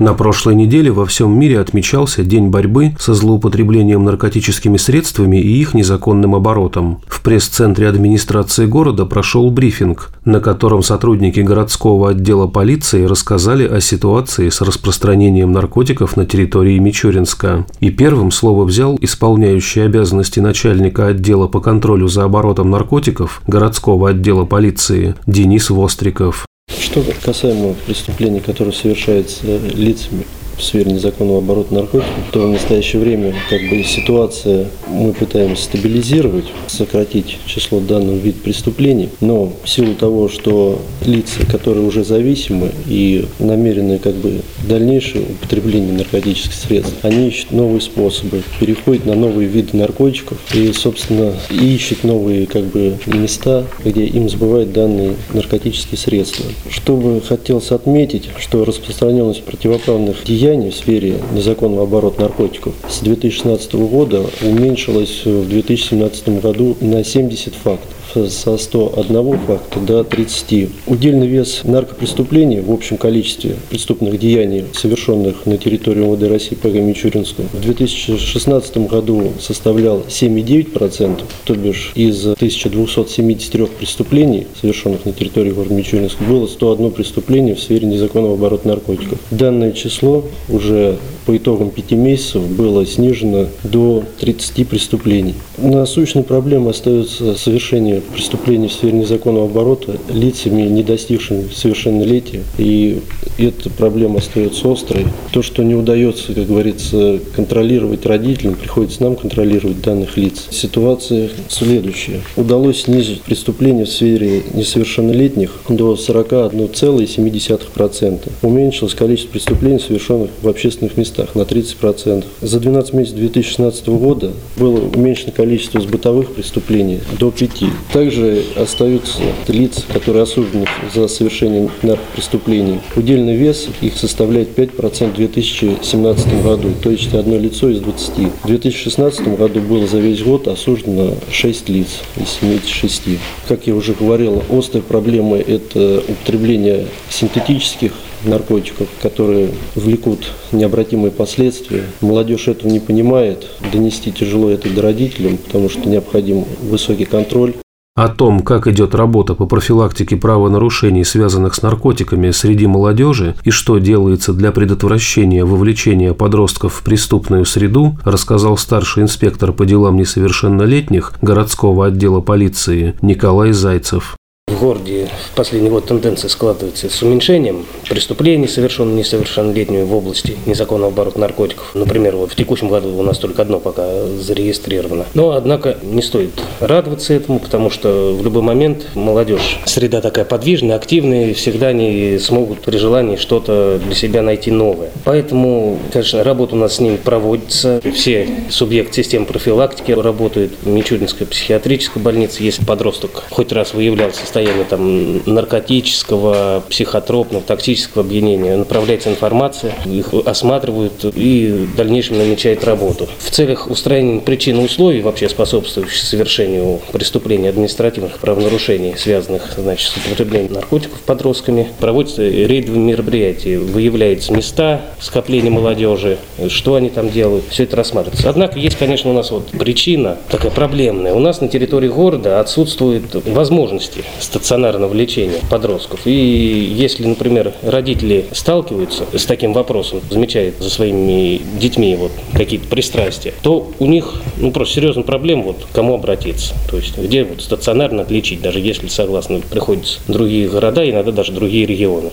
На прошлой неделе во всем мире отмечался День борьбы со злоупотреблением наркотическими средствами и их незаконным оборотом. В пресс-центре администрации города прошел брифинг, на котором сотрудники городского отдела полиции рассказали о ситуации с распространением наркотиков на территории Мичуринска. И первым слово взял исполняющий обязанности начальника отдела по контролю за оборотом наркотиков городского отдела полиции Денис Востриков. Что касаемо преступлений, которые совершаются лицами в сфере незаконного оборота наркотиков, то в настоящее время как бы ситуация мы пытаемся стабилизировать, сократить число данного вида преступлений, но в силу того, что лица, которые уже зависимы и намерены как бы дальнейшее употребление наркотических средств, они ищут новые способы, переходят на новые виды наркотиков и, собственно, ищут новые как бы места, где им сбывают данные наркотические средства. Что бы хотелось отметить, что распространенность противоправных деяний деяний в сфере незаконного оборота наркотиков с 2016 года уменьшилось в 2017 году на 70 фактов со 101 факта до 30. Удельный вес наркопреступлений в общем количестве преступных деяний, совершенных на территории МВД России по. Мичуринскому, в 2016 году составлял 7,9%, то бишь из 1273 преступлений, совершенных на территории города Мичуринска, было 101 преступление в сфере незаконного оборота наркотиков. Данное число уже по итогам пяти месяцев было снижено до 30 преступлений. Насущной проблемой остается совершение преступлений в сфере незаконного оборота лицами, не достигшими совершеннолетия. И эта проблема остается острой. То, что не удается, как говорится, контролировать родителям, приходится нам контролировать данных лиц. Ситуация следующая. Удалось снизить преступления в сфере несовершеннолетних до 41,7%. Уменьшилось количество преступлений, совершенных в общественных местах на 30%. За 12 месяцев 2016 года было уменьшено количество бытовых преступлений до 5. Также остаются лица, которые осуждены за совершение наркопреступлений. Удельный вес их составляет 5% в 2017 году, то есть одно лицо из 20. В 2016 году было за весь год осуждено 6 лиц из 76. Как я уже говорил, острая проблема – это употребление синтетических наркотиков, которые влекут необратимые последствия. Молодежь этого не понимает, донести тяжело это до родителям, потому что необходим высокий контроль. О том, как идет работа по профилактике правонарушений, связанных с наркотиками среди молодежи и что делается для предотвращения вовлечения подростков в преступную среду, рассказал старший инспектор по делам несовершеннолетних городского отдела полиции Николай Зайцев. В городе в последний год тенденция складывается с уменьшением преступлений, совершенных несовершеннолетними в области незаконного оборота наркотиков. Например, вот в текущем году у нас только одно пока зарегистрировано. Но, однако, не стоит радоваться этому, потому что в любой момент молодежь, среда такая подвижная, активная, всегда они смогут при желании что-то для себя найти новое. Поэтому, конечно, работа у нас с ними проводится. Все субъекты системы профилактики работают в Мичуринской психиатрической больнице. Если подросток хоть раз выявлялся состояние там, наркотического, психотропного, токсического опьянения. Направляется информация, их осматривают и в дальнейшем намечает работу. В целях устранения причин и условий, вообще способствующих совершению преступлений административных правонарушений, связанных значит, с употреблением наркотиков подростками, проводятся рейдовые мероприятия, выявляются места скопления молодежи, что они там делают, все это рассматривается. Однако есть, конечно, у нас вот причина такая проблемная. У нас на территории города отсутствуют возможности стационарного лечения подростков. И если, например, родители сталкиваются с таким вопросом, замечают за своими детьми вот какие-то пристрастия, то у них ну, просто серьезная проблема, вот, кому обратиться. То есть где вот стационарно лечить, даже если, согласно, приходится другие города, иногда даже другие регионы.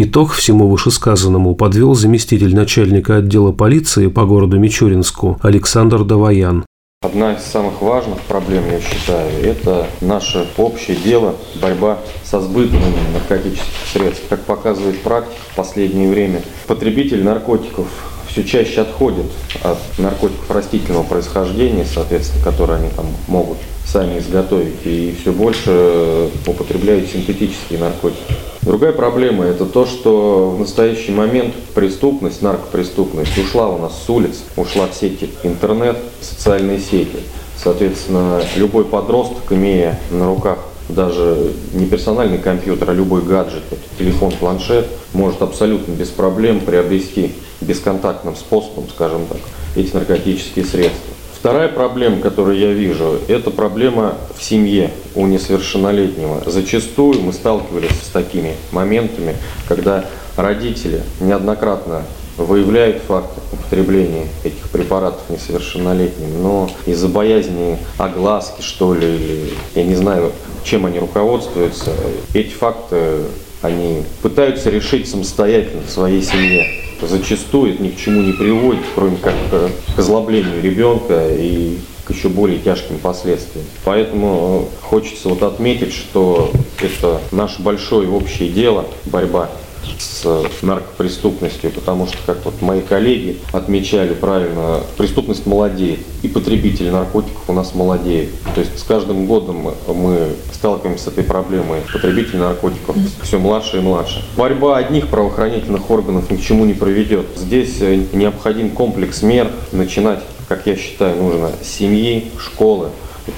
Итог всему вышесказанному подвел заместитель начальника отдела полиции по городу Мичуринску Александр Даваян. Одна из самых важных проблем, я считаю, это наше общее дело борьба со сбытом наркотических средств. Как показывает практика в последнее время, потребитель наркотиков все чаще отходит от наркотиков растительного происхождения, соответственно, которые они там могут сами изготовить, и все больше употребляют синтетические наркотики. Другая проблема – это то, что в настоящий момент преступность, наркопреступность ушла у нас с улиц, ушла в сети интернет, социальные сети. Соответственно, любой подросток, имея на руках даже не персональный компьютер, а любой гаджет, телефон, планшет, может абсолютно без проблем приобрести бесконтактным способом, скажем так, эти наркотические средства. Вторая проблема, которую я вижу, это проблема в семье у несовершеннолетнего. Зачастую мы сталкивались с такими моментами, когда родители неоднократно выявляют факты употребления этих препаратов несовершеннолетним, но из-за боязни огласки, что ли, или я не знаю, чем они руководствуются, эти факты они пытаются решить самостоятельно в своей семье. Зачастую это ни к чему не приводит, кроме как к озлоблению ребенка и к еще более тяжким последствиям. Поэтому хочется вот отметить, что это наше большое общее дело, борьба с наркопреступностью, потому что, как вот мои коллеги отмечали правильно, преступность молодеет, и потребители наркотиков у нас молодеют. То есть с каждым годом мы сталкиваемся с этой проблемой. Потребители наркотиков все младше и младше. Борьба одних правоохранительных органов ни к чему не приведет. Здесь э, необходим комплекс мер, начинать, как я считаю, нужно с семьи, школы,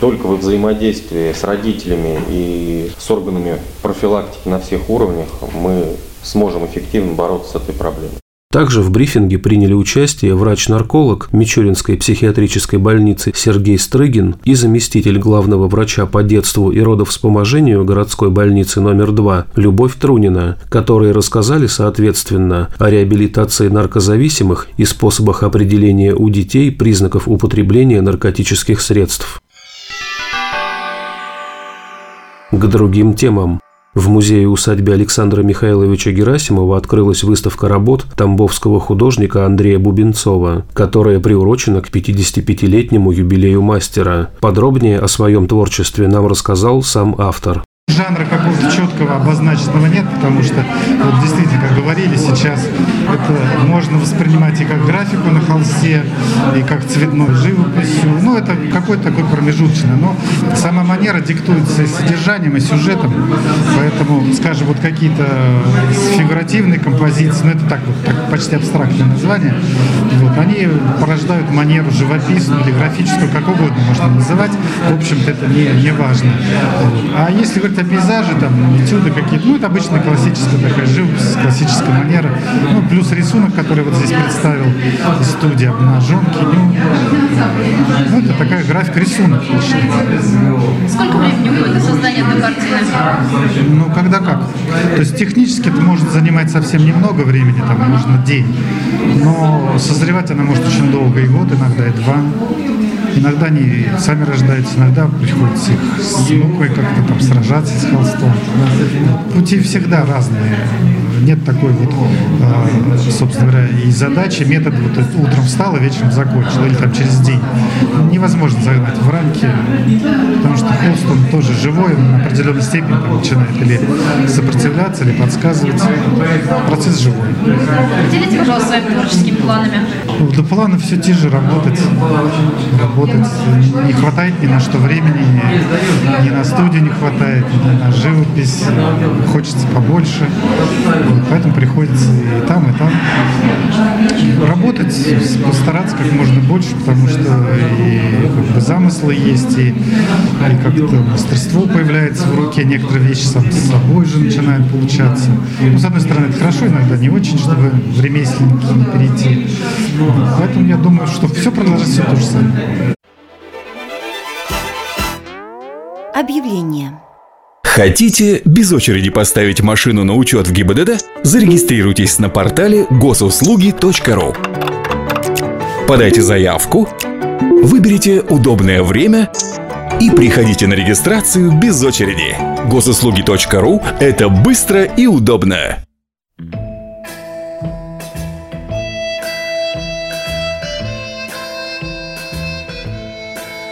только во взаимодействии с родителями и с органами профилактики на всех уровнях мы сможем эффективно бороться с этой проблемой. Также в брифинге приняли участие врач-нарколог Мичуринской психиатрической больницы Сергей Стрыгин и заместитель главного врача по детству и родовспоможению городской больницы номер 2 Любовь Трунина, которые рассказали соответственно о реабилитации наркозависимых и способах определения у детей признаков употребления наркотических средств. К другим темам. В музее-усадьбе Александра Михайловича Герасимова открылась выставка работ тамбовского художника Андрея Бубенцова, которая приурочена к 55-летнему юбилею мастера. Подробнее о своем творчестве нам рассказал сам автор. Жанра какого-то четкого обозначенного нет, потому что вот действительно, как говорили сейчас, это можно воспринимать и как графику на холсте, и как цветной живописью. Ну, это какой-то такой промежуточный. Но сама манера диктуется содержанием и сюжетом. Поэтому, скажем, вот какие-то фигуративные композиции, ну это так вот так, почти абстрактное название, вот, они порождают манеру живописную или графическую, как угодно можно называть. В общем-то, это не, не важно. А если говорить о пейзаже, там, этюды какие-то, ну, это обычно классическая такая живопись, классическая манера. Ну, плюс рисунок, который вот здесь представил из студии обнаженки. Ну, ну, это такая графика рисунок. Сколько времени уходит на создание этой картины? Ну, когда как. То есть технически это может занимать совсем немного времени, там, нужно день. Но созревать она может очень долго, и год, иногда и два. Иногда они сами рождаются, иногда приходится их с мукой как-то там сражаться с холстом. Пути всегда разные. Нет такой вот, а, собственно говоря, и задачи, метод вот утром встал и вечером закончил, или там через день. Невозможно загнать в рамки, потому что холст, он тоже живой, он на определенной степени там, начинает или сопротивляться, или подсказывать. Процесс живой. Поделитесь, пожалуйста, своими творческими планами. До плана все те же работать, работать. Не хватает ни на что времени, ни, ни на студию не хватает, ни на живопись. Хочется побольше. Поэтому приходится и там, и там работать, постараться как можно больше, потому что и как бы замыслы есть, и, и как-то мастерство появляется в руке, некоторые вещи сам с собой же начинают получаться. Но, с одной стороны, это хорошо, иногда не очень, чтобы в ремесленники не перейти. Поэтому я думаю, что все продолжится то же самое. Объявление. Хотите без очереди поставить машину на учет в ГИБДД? Зарегистрируйтесь на портале госуслуги.ру. Подайте заявку, выберите удобное время и приходите на регистрацию без очереди. Госуслуги.ру – это быстро и удобно.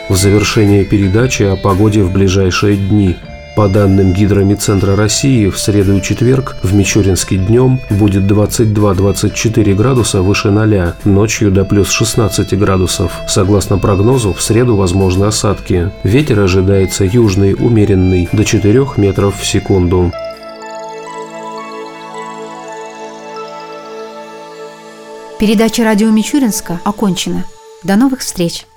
В завершение передачи о погоде в ближайшие дни. По данным Гидромедцентра России, в среду и четверг в Мичуринске днем будет 22-24 градуса выше 0, ночью до плюс 16 градусов. Согласно прогнозу, в среду возможны осадки. Ветер ожидается южный, умеренный, до 4 метров в секунду. Передача радио Мичуринска окончена. До новых встреч!